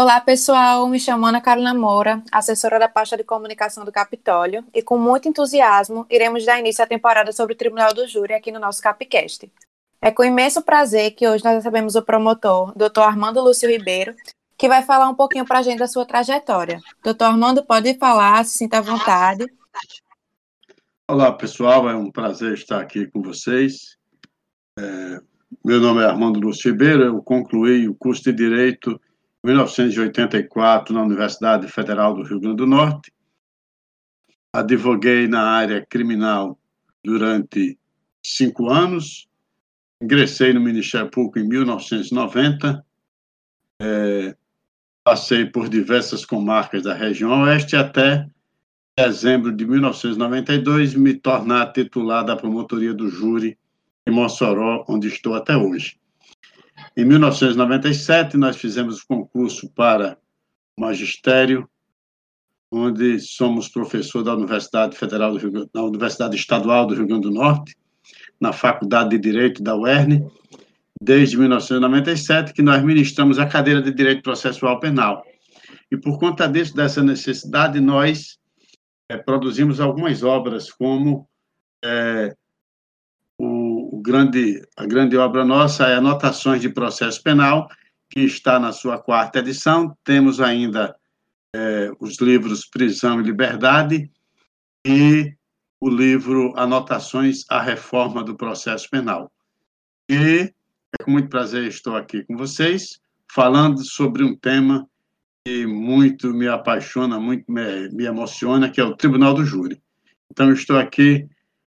Olá, pessoal. Me chamo Ana Carolina Moura, assessora da pasta de comunicação do Capitólio, e com muito entusiasmo iremos dar início à temporada sobre o Tribunal do Júri aqui no nosso Capcast. É com imenso prazer que hoje nós recebemos o promotor, Dr. Armando Lúcio Ribeiro, que vai falar um pouquinho para a gente da sua trajetória. Doutor Armando, pode falar, se sinta à vontade. Olá, pessoal. É um prazer estar aqui com vocês. É, meu nome é Armando Lúcio Ribeiro, eu concluí o curso de Direito 1984, na Universidade Federal do Rio Grande do Norte. Advoguei na área criminal durante cinco anos. Ingressei no Ministério Público em 1990. É, passei por diversas comarcas da região oeste até dezembro de 1992 me tornar titular da promotoria do júri em Mossoró, onde estou até hoje. Em 1997, nós fizemos o concurso para magistério, onde somos professor da Universidade Federal do Rio, da Universidade Estadual do Rio Grande do Norte, na Faculdade de Direito da UERN, desde 1997, que nós ministramos a cadeira de Direito Processual Penal. E por conta disso, dessa necessidade, nós é, produzimos algumas obras, como é, grande, a grande obra nossa é Anotações de Processo Penal, que está na sua quarta edição. Temos ainda é, os livros Prisão e Liberdade e o livro Anotações à Reforma do Processo Penal. E é com muito prazer estou aqui com vocês, falando sobre um tema que muito me apaixona, muito me, me emociona, que é o Tribunal do Júri. Então, estou aqui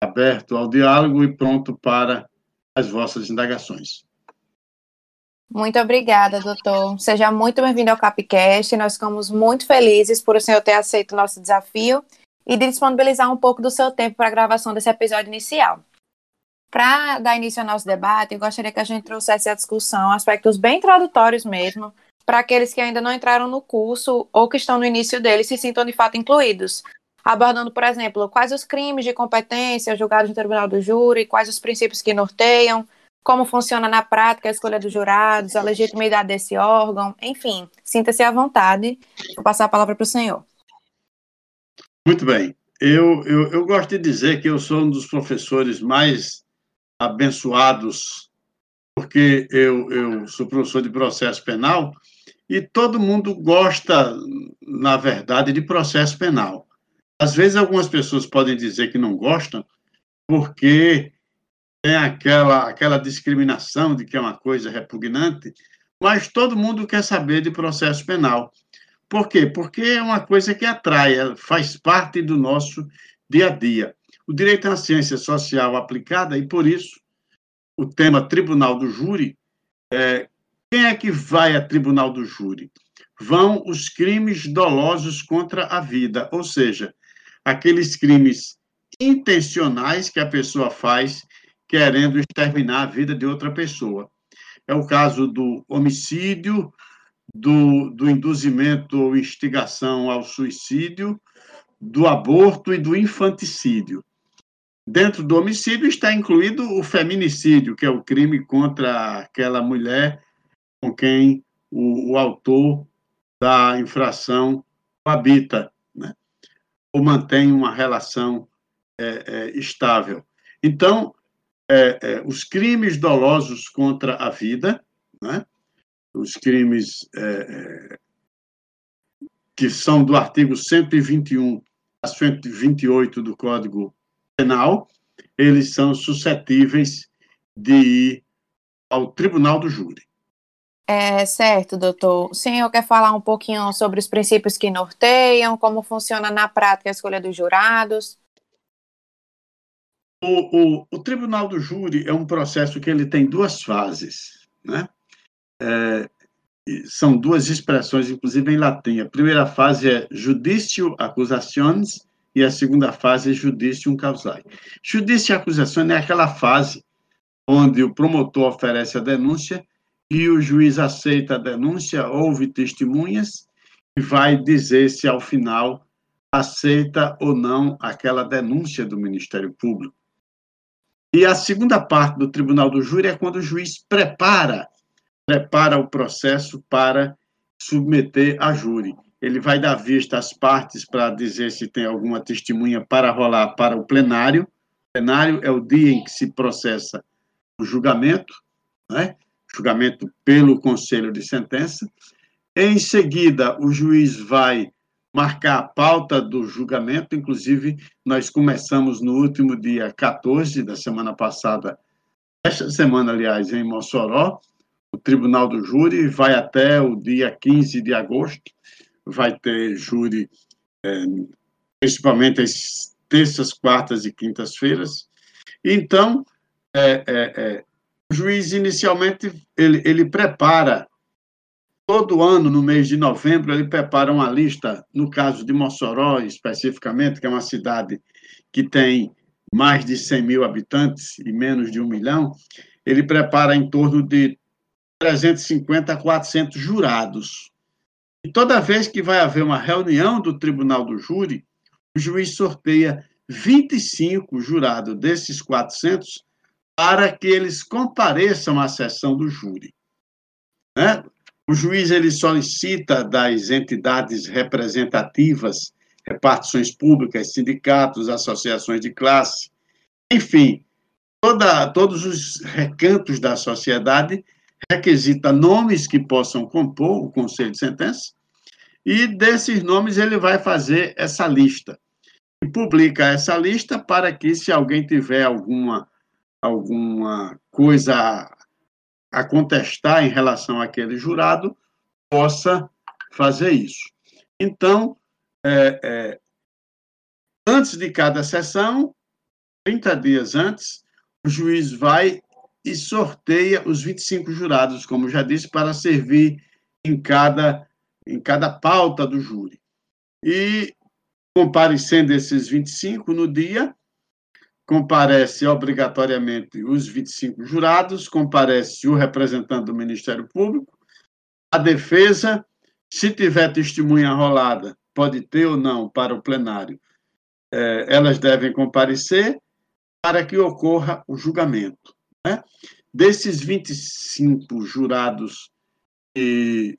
aberto ao diálogo e pronto para as vossas indagações. Muito obrigada, doutor. Seja muito bem-vindo ao Capcast. Nós ficamos muito felizes por o senhor ter aceito o nosso desafio e de disponibilizar um pouco do seu tempo para a gravação desse episódio inicial. Para dar início ao nosso debate, eu gostaria que a gente trouxesse à discussão aspectos bem introdutórios mesmo, para aqueles que ainda não entraram no curso ou que estão no início dele se sintam de fato incluídos, abordando, por exemplo, quais os crimes de competência julgados no tribunal do júri, quais os princípios que norteiam, como funciona na prática a escolha dos jurados, a legitimidade desse órgão, enfim, sinta-se à vontade. Vou passar a palavra para o senhor. Muito bem. Eu, eu, eu gosto de dizer que eu sou um dos professores mais abençoados, porque eu, eu sou professor de processo penal e todo mundo gosta, na verdade, de processo penal. Às vezes, algumas pessoas podem dizer que não gostam porque tem aquela, aquela discriminação de que é uma coisa repugnante, mas todo mundo quer saber de processo penal. Por quê? Porque é uma coisa que atrai, faz parte do nosso dia a dia. O direito é uma ciência social aplicada e, por isso, o tema tribunal do júri, é, quem é que vai a tribunal do júri? Vão os crimes dolosos contra a vida, ou seja, aqueles crimes intencionais que a pessoa faz querendo exterminar a vida de outra pessoa. É o caso do homicídio, do, do induzimento ou instigação ao suicídio, do aborto e do infanticídio. Dentro do homicídio está incluído o feminicídio, que é o crime contra aquela mulher com quem o, o autor da infração habita ou mantém uma relação é, é, estável. Então, é, é, os crimes dolosos contra a vida, né? os crimes é, é, que são do artigo 121 a 128 do Código Penal, eles são suscetíveis de ir ao tribunal do júri. É, certo, doutor. O senhor quer falar um pouquinho sobre os princípios que norteiam, como funciona na prática a escolha dos jurados? O, o, o Tribunal do Júri é um processo que ele tem duas fases, né? É, são duas expressões, inclusive em latim. A primeira fase é judicio accusationes e a segunda fase é judicium causae. Judicio accusationes é aquela fase onde o promotor oferece a denúncia e o juiz aceita a denúncia, ouve testemunhas e vai dizer se ao final aceita ou não aquela denúncia do Ministério Público. E a segunda parte do tribunal do júri é quando o juiz prepara prepara o processo para submeter a júri. Ele vai dar vista às partes para dizer se tem alguma testemunha para rolar para o plenário. O plenário é o dia em que se processa o julgamento, né? Julgamento pelo conselho de sentença. Em seguida, o juiz vai marcar a pauta do julgamento, inclusive nós começamos no último dia 14 da semana passada, esta semana, aliás, em Mossoró, o Tribunal do Júri vai até o dia 15 de agosto, vai ter júri é, principalmente as terças, quartas e quintas-feiras. Então, é, é, o juiz inicialmente ele, ele prepara todo ano no mês de novembro ele prepara uma lista no caso de Mossoró especificamente que é uma cidade que tem mais de 100 mil habitantes e menos de um milhão ele prepara em torno de 350 a 400 jurados. E toda vez que vai haver uma reunião do Tribunal do Júri, o juiz sorteia 25 jurados. Desses 400 para que eles compareçam à sessão do júri. Né? O juiz ele solicita das entidades representativas, repartições públicas, sindicatos, associações de classe, enfim, toda, todos os recantos da sociedade requisita nomes que possam compor o conselho de sentença, e desses nomes ele vai fazer essa lista. E publica essa lista para que, se alguém tiver alguma, alguma coisa a contestar em relação àquele jurado, possa fazer isso. Então, é, é, antes de cada sessão, 30 dias antes, o juiz vai e sorteia os 25 jurados, como já disse, para servir em cada, em cada pauta do júri. E, comparecendo esses 25 no dia, comparece obrigatoriamente os 25 jurados, comparece o representante do Ministério Público, a defesa, se tiver testemunha rolada, pode ter ou não para o plenário, é, elas devem comparecer para que ocorra o julgamento. Né? Desses 25 jurados que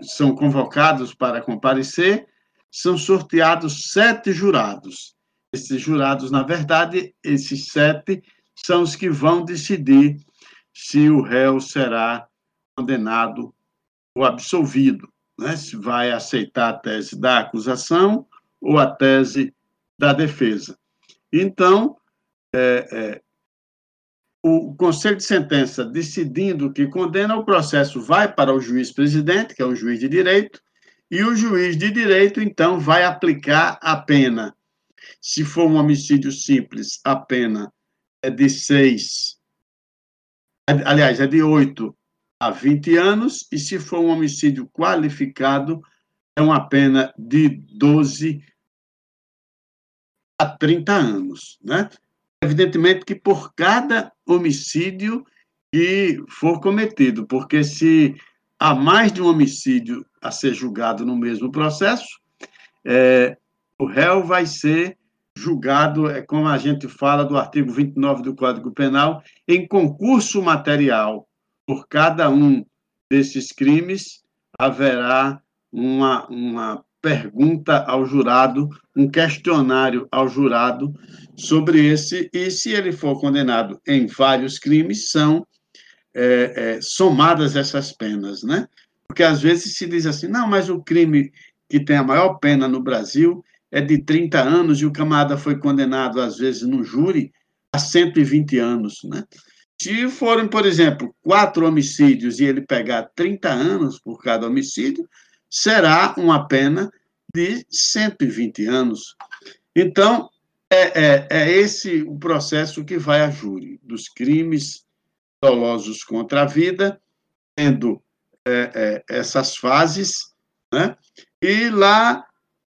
são convocados para comparecer, são sorteados sete jurados. Esses jurados, na verdade, esses sete são os que vão decidir se o réu será condenado ou absolvido, né? se vai aceitar a tese da acusação ou a tese da defesa. Então, é, é, o Conselho de Sentença decidindo que condena, o processo vai para o juiz presidente, que é o juiz de direito, e o juiz de direito, então, vai aplicar a pena. Se for um homicídio simples, a pena é de seis, aliás, é de oito a 20 anos, e se for um homicídio qualificado, é uma pena de 12 a 30 anos, né? Evidentemente que por cada homicídio que for cometido, porque se há mais de um homicídio a ser julgado no mesmo processo, é, o réu vai ser julgado, é como a gente fala do artigo 29 do Código Penal, em concurso material. Por cada um desses crimes, haverá uma, uma pergunta ao jurado, um questionário ao jurado sobre esse, e se ele for condenado em vários crimes, são é, é, somadas essas penas, né? Porque às vezes se diz assim, não, mas o crime que tem a maior pena no Brasil é de 30 anos e o camarada foi condenado, às vezes, no júri a 120 anos, né? Se forem, por exemplo, quatro homicídios e ele pegar 30 anos por cada homicídio, será uma pena de 120 anos. Então, é, é, é esse o processo que vai a júri, dos crimes dolosos contra a vida, tendo é, é, essas fases, né? e lá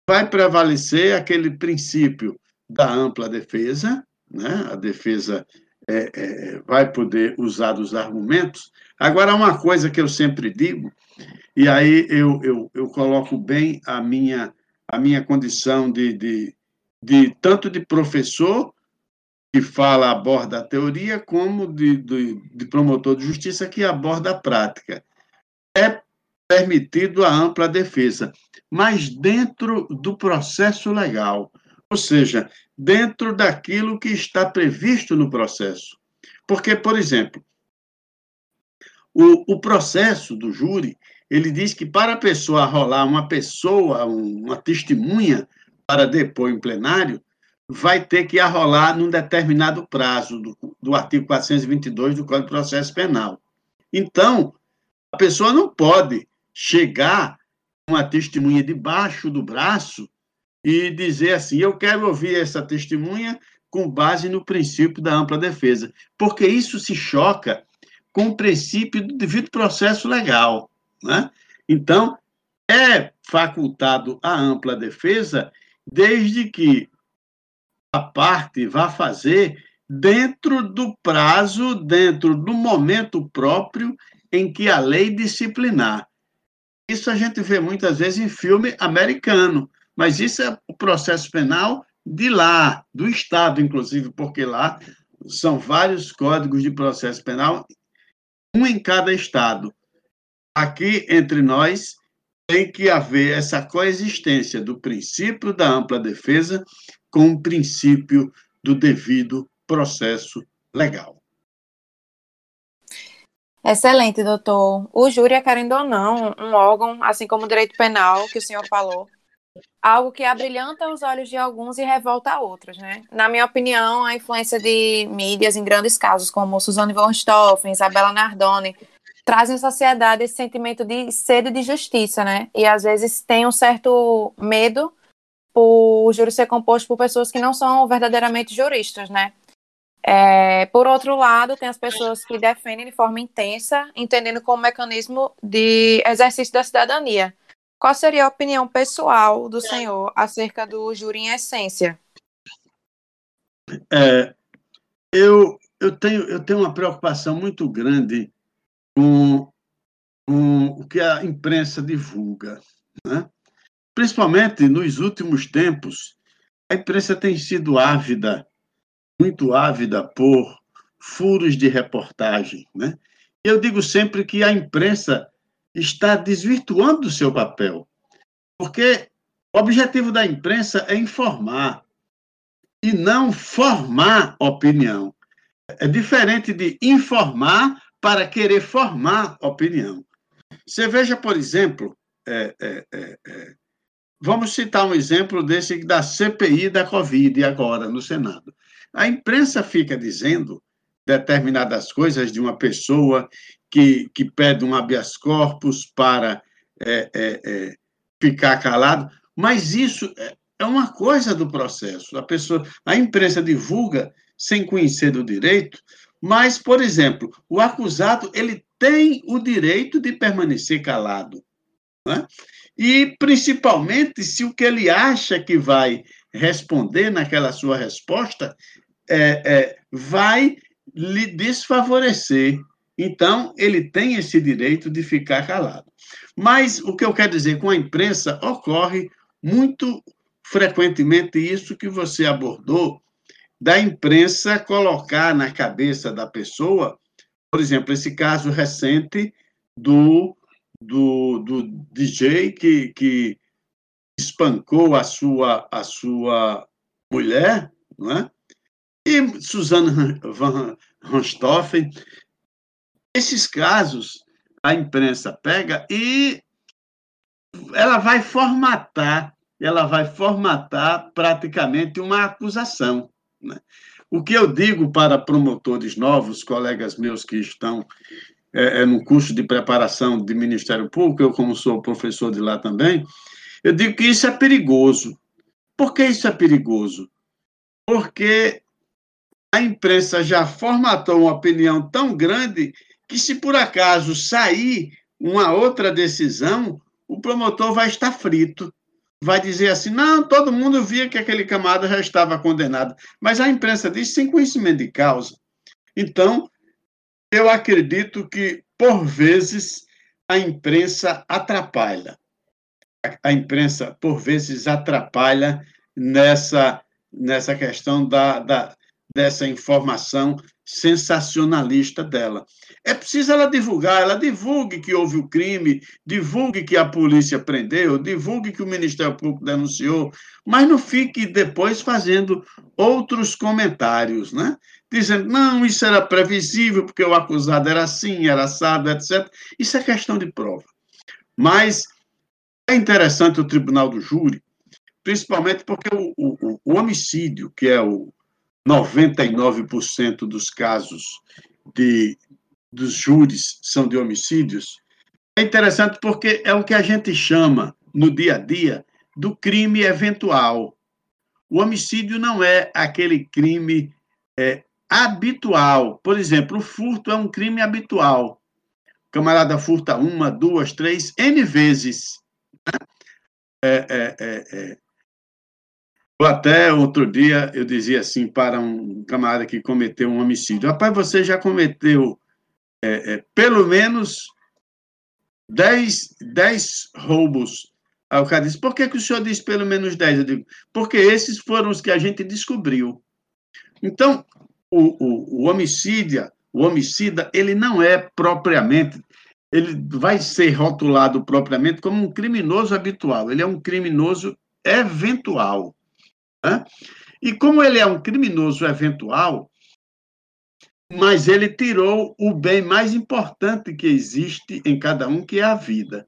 vai prevalecer aquele princípio da ampla defesa, né? a defesa é, é, vai poder usar dos argumentos. Agora, uma coisa que eu sempre digo e aí eu, eu, eu coloco bem a minha, a minha condição de, de, de tanto de professor que fala, aborda a teoria, como de, de, de promotor de justiça que aborda a prática. É permitido a ampla defesa, mas dentro do processo legal, ou seja, dentro daquilo que está previsto no processo. Porque, por exemplo, o, o processo do júri, ele diz que para a pessoa rolar uma pessoa, uma testemunha para depor em plenário, vai ter que arrolar num determinado prazo do, do artigo 422 do Código de Processo Penal. Então, a pessoa não pode chegar com a testemunha debaixo do braço e dizer assim: eu quero ouvir essa testemunha com base no princípio da ampla defesa, porque isso se choca com o princípio do devido processo legal. Né? Então, é facultado a ampla defesa desde que a parte vá fazer dentro do prazo, dentro do momento próprio em que a lei disciplinar. Isso a gente vê muitas vezes em filme americano, mas isso é o processo penal de lá, do Estado, inclusive, porque lá são vários códigos de processo penal, um em cada Estado. Aqui, entre nós, tem que haver essa coexistência do princípio da ampla defesa com o princípio do devido processo legal. Excelente, doutor. O júri é, querendo ou não, um órgão, assim como o direito penal, que o senhor falou, algo que abrilhanta os olhos de alguns e revolta outros, né? Na minha opinião, a influência de mídias em grandes casos, como Suzane von Stoffen, Isabela Nardoni, trazem à sociedade esse sentimento de sede de justiça, né? E às vezes tem um certo medo por o júri ser composto por pessoas que não são verdadeiramente juristas, né? É, por outro lado, tem as pessoas que defendem de forma intensa, entendendo como mecanismo de exercício da cidadania. Qual seria a opinião pessoal do senhor acerca do júri em essência? É, eu, eu, tenho, eu tenho uma preocupação muito grande com, com o que a imprensa divulga. Né? Principalmente nos últimos tempos, a imprensa tem sido ávida muito ávida por furos de reportagem. Né? Eu digo sempre que a imprensa está desvirtuando o seu papel, porque o objetivo da imprensa é informar e não formar opinião. É diferente de informar para querer formar opinião. Você veja, por exemplo, é, é, é, é vamos citar um exemplo desse da CPI da Covid agora no Senado. A imprensa fica dizendo determinadas coisas de uma pessoa que, que pede um habeas corpus para é, é, é, ficar calado, mas isso é, é uma coisa do processo. A pessoa, a imprensa divulga sem conhecer do direito, mas, por exemplo, o acusado ele tem o direito de permanecer calado, né? e principalmente se o que ele acha que vai responder naquela sua resposta é, é, vai lhe desfavorecer. Então, ele tem esse direito de ficar calado. Mas o que eu quero dizer com a imprensa ocorre muito frequentemente isso que você abordou, da imprensa colocar na cabeça da pessoa, por exemplo, esse caso recente do, do, do DJ que, que espancou a sua, a sua mulher, não é? E Suzana van Richthofen, esses casos a imprensa pega e ela vai formatar, ela vai formatar praticamente uma acusação. Né? O que eu digo para promotores novos, colegas meus que estão é, é, no curso de preparação de Ministério Público, eu como sou professor de lá também, eu digo que isso é perigoso. Por que isso é perigoso? Porque a imprensa já formatou uma opinião tão grande que, se por acaso sair uma outra decisão, o promotor vai estar frito. Vai dizer assim: não, todo mundo via que aquele camarada já estava condenado. Mas a imprensa diz sem conhecimento de causa. Então, eu acredito que, por vezes, a imprensa atrapalha. A imprensa, por vezes, atrapalha nessa, nessa questão da, da dessa informação sensacionalista dela. É preciso ela divulgar, ela divulgue que houve o crime, divulgue que a polícia prendeu, divulgue que o Ministério Público denunciou, mas não fique depois fazendo outros comentários, né? Dizendo, não, isso era previsível, porque o acusado era assim, era assado, etc. Isso é questão de prova. Mas é interessante o tribunal do júri, principalmente porque o, o, o homicídio, que é o 99% dos casos de, dos júris são de homicídios, é interessante porque é o que a gente chama no dia a dia do crime eventual. O homicídio não é aquele crime é, habitual. Por exemplo, o furto é um crime habitual. O camarada furta uma, duas, três, N vezes. Né? É, é, Até outro dia eu dizia assim para um camarada que cometeu um homicídio: Rapaz, você já cometeu é, é, pelo menos 10, 10 roubos. Aí o cara disse: Por que, que o senhor disse pelo menos 10? Eu digo: Porque esses foram os que a gente descobriu. Então, o, o, o homicídio, o homicida, ele não é propriamente, ele vai ser rotulado propriamente como um criminoso habitual, ele é um criminoso eventual. Né? E como ele é um criminoso eventual, mas ele tirou o bem mais importante que existe em cada um, que é a vida.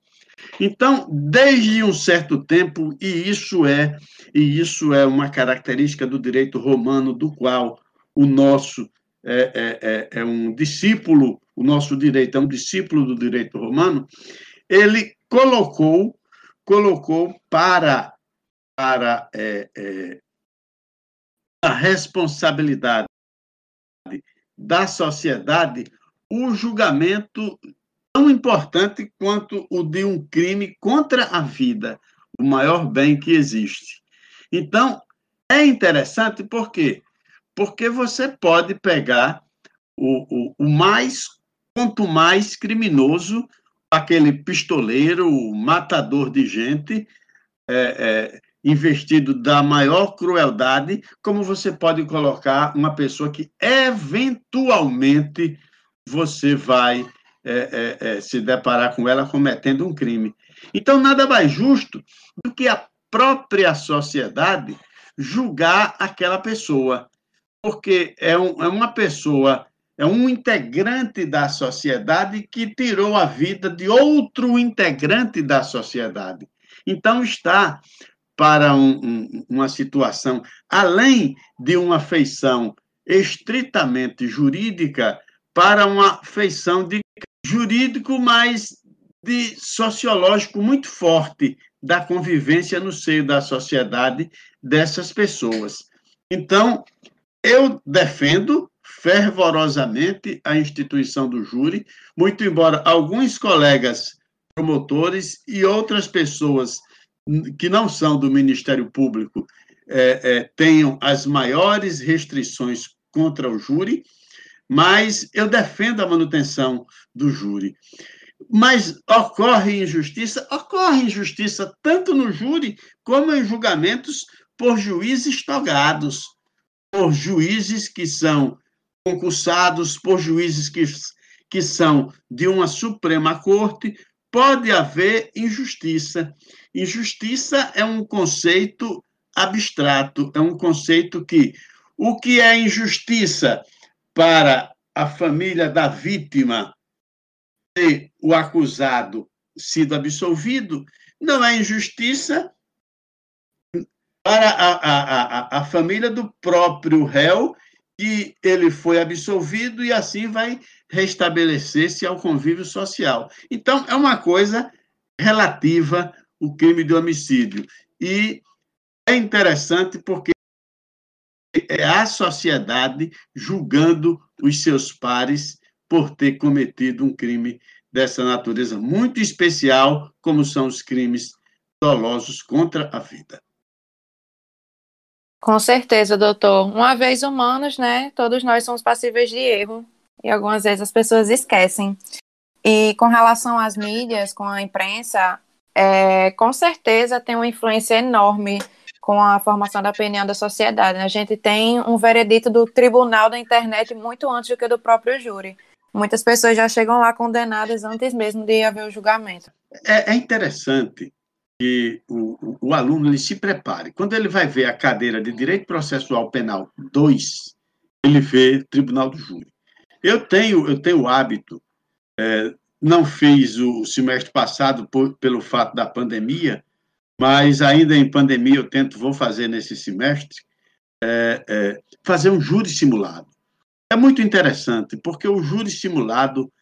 Então, desde um certo tempo, e isso é e isso é uma característica do direito romano, do qual o nosso é, é, é, é um discípulo, o nosso direito é um discípulo do direito romano, ele colocou colocou para para é, é, a responsabilidade da sociedade o julgamento tão importante quanto o de um crime contra a vida, o maior bem que existe. Então, é interessante por quê? Porque você pode pegar o, o, o mais, quanto mais criminoso, aquele pistoleiro, matador de gente, é, é, investido da maior crueldade, como você pode colocar uma pessoa que eventualmente você vai é, é, é, se deparar com ela cometendo um crime. Então, nada mais justo do que a própria sociedade julgar aquela pessoa, porque é, um, é uma pessoa, é um integrante da sociedade que tirou a vida de outro integrante da sociedade. Então, está para um, um, uma situação, além de uma feição estritamente jurídica, para uma feição de jurídico, mas de sociológico muito forte da convivência no seio da sociedade dessas pessoas. Então, eu defendo fervorosamente a instituição do júri, muito embora alguns colegas promotores e outras pessoas que não são do Ministério Público é, é, tenham as maiores restrições contra o júri, mas eu defendo a manutenção do júri. Mas ocorre injustiça? Ocorre injustiça tanto no júri como em julgamentos por juízes togados, por juízes que são concursados, por juízes que, que são de uma Suprema Corte, pode haver injustiça. Injustiça é um conceito abstrato, é um conceito que o que é injustiça para a família da vítima ter o acusado sido absolvido, não é injustiça para a, a, a, a família do próprio réu que ele foi absolvido e assim vai restabelecer-se ao convívio social. Então, é uma coisa relativa o crime de homicídio. E é interessante porque é a sociedade julgando os seus pares por ter cometido um crime dessa natureza muito especial, como são os crimes dolosos contra a vida. Com certeza, doutor. Uma vez humanos, né? Todos nós somos passíveis de erro. E algumas vezes as pessoas esquecem. E com relação às mídias, com a imprensa, é, com certeza tem uma influência enorme com a formação da opinião da sociedade. A gente tem um veredito do tribunal da internet muito antes do que do próprio júri. Muitas pessoas já chegam lá condenadas antes mesmo de haver o julgamento. É, é interessante que o, o, aluno ele se prepare. Quando ele vai ver a cadeira de Direito Processual Penal 2, ele vê Tribunal do Júri. Eu tenho, eu tenho o hábito, é, não fiz o semestre passado por, pelo fato da pandemia, mas ainda em pandemia eu tento, vou fazer nesse semestre, é, é, fazer um júri simulado. É muito interessante, porque o júri simulado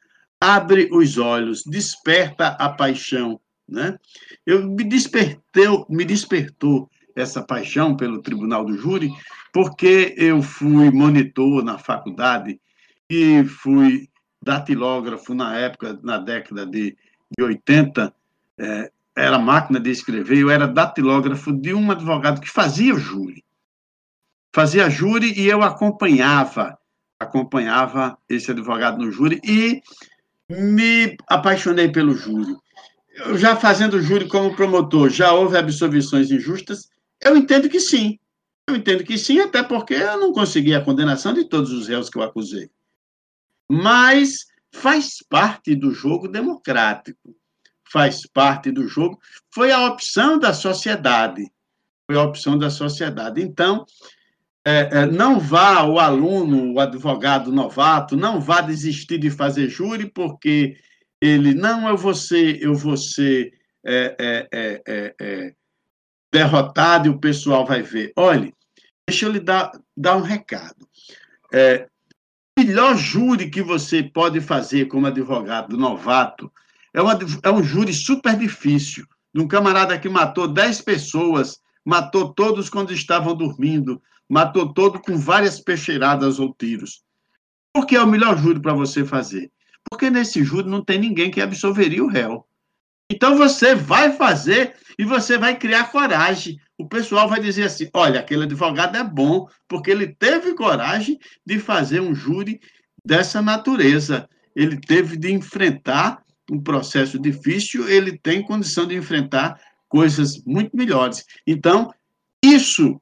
abre os olhos, desperta a paixão, né? Eu me despertou, me despertou essa paixão pelo Tribunal do Júri, porque eu fui monitor na faculdade e fui datilógrafo na época, na década de, de 80, é, era máquina de escrever, eu era datilógrafo de um advogado que fazia júri. Fazia júri e eu acompanhava, acompanhava esse advogado no júri e me apaixonei pelo júri. Já fazendo júri como promotor, já houve absolvições injustas? Eu entendo que sim. Eu entendo que sim, até porque eu não consegui a condenação de todos os réus que eu acusei. Mas faz parte do jogo democrático faz parte do jogo, foi a opção da sociedade. Foi a opção da sociedade. Então, é, é, não vá o aluno, o advogado novato, não vá desistir de fazer júri, porque ele, não, eu vou ser, eu vou ser é, é, é, é, é derrotado e o pessoal vai ver. Olhe, deixa eu lhe dar, dar um recado. o melhor júri que você pode fazer como advogado novato é, uma, é um júri super difícil. De um camarada que matou 10 pessoas, matou todos quando estavam dormindo, matou todo com várias peixeiradas ou tiros. Por que é o melhor júri para você fazer? Porque nesse júri não tem ninguém que absolveria o réu. Então você vai fazer e você vai criar coragem. O pessoal vai dizer assim: olha, aquele advogado é bom, porque ele teve coragem de fazer um júri dessa natureza. Ele teve de enfrentar um processo difícil, ele tem condição de enfrentar coisas muito melhores. Então, isso,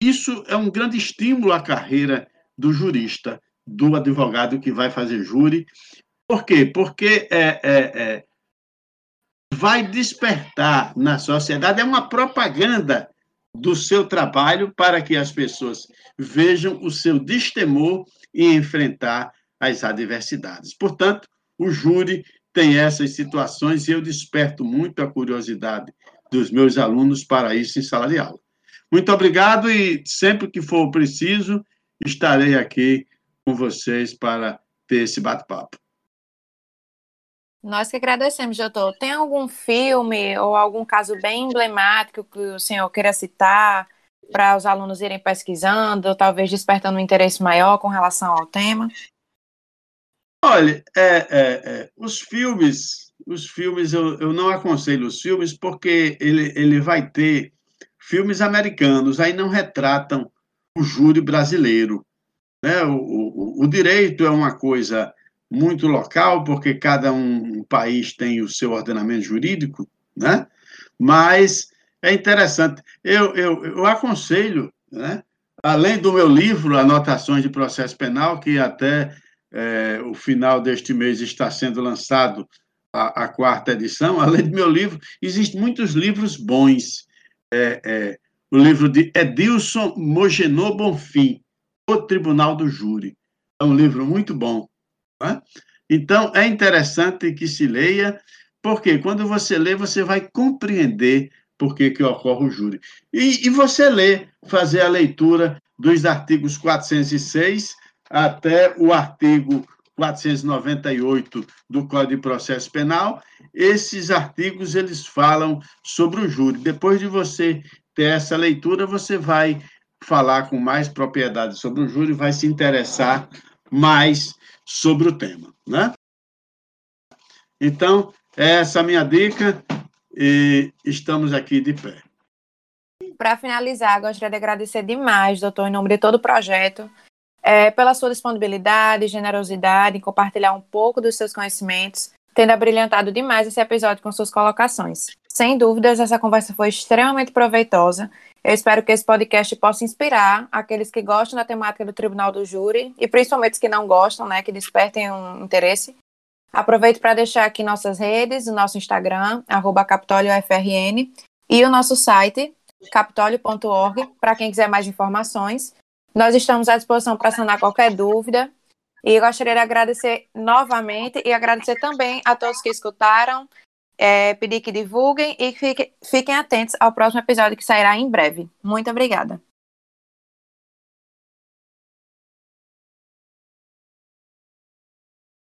isso é um grande estímulo à carreira do jurista, do advogado que vai fazer júri. Por quê? Porque é, é, é, vai despertar na sociedade, é uma propaganda do seu trabalho para que as pessoas vejam o seu destemor em enfrentar as adversidades. Portanto, o júri tem essas situações e eu desperto muito a curiosidade dos meus alunos para isso em sala de aula. Muito obrigado e sempre que for preciso, estarei aqui com vocês para ter esse bate-papo. Nós que agradecemos, doutor. Tem algum filme ou algum caso bem emblemático que o senhor queira citar para os alunos irem pesquisando, ou talvez despertando um interesse maior com relação ao tema? Olha, é, é, é, os filmes, os filmes eu, eu não aconselho os filmes porque ele, ele vai ter filmes americanos, aí não retratam o júri brasileiro. Né? O, o, o direito é uma coisa muito local, porque cada um, um país tem o seu ordenamento jurídico, né? mas é interessante. Eu, eu, eu aconselho, né? além do meu livro, Anotações de Processo Penal, que até é, o final deste mês está sendo lançado a, a, quarta edição. Além do meu livro, existem muitos livros bons. É, é, o livro de Edilson Mogenô Bonfim, O Tribunal do Júri. É um livro muito bom. Né? Então, é interessante que se leia, porque quando você lê, você vai compreender por que, que ocorre o júri. E, e você lê, fazer a leitura dos artigos 406 até o artigo 498 do Código de Processo Penal. Esses artigos eles falam sobre o júri. Depois de você ter essa leitura, você vai falar com mais propriedade sobre o júri, vai se interessar mais sobre o tema, né? Então, essa é a minha dica e estamos aqui de pé. Para finalizar, gostaria de agradecer demais, doutor, em nome de todo o projeto, é, pela sua disponibilidade generosidade em compartilhar um pouco dos seus conhecimentos, tendo abrilhantado demais esse episódio com suas colocações. Sem dúvidas, essa conversa foi extremamente proveitosa. Eu espero que esse podcast possa inspirar aqueles que gostam da temática do Tribunal do Júri e principalmente os que não gostam, né, que despertem um interesse. Aproveito para deixar aqui nossas redes, o nosso Instagram, CapitólioFRN, e o nosso site, capitólio.org, para quem quiser mais informações. Nós estamos à disposição para sanar qualquer dúvida. E gostaria de agradecer novamente e agradecer também a todos que escutaram, é, pedir que divulguem e fiquem, fiquem atentos ao próximo episódio que sairá em breve. Muito obrigada.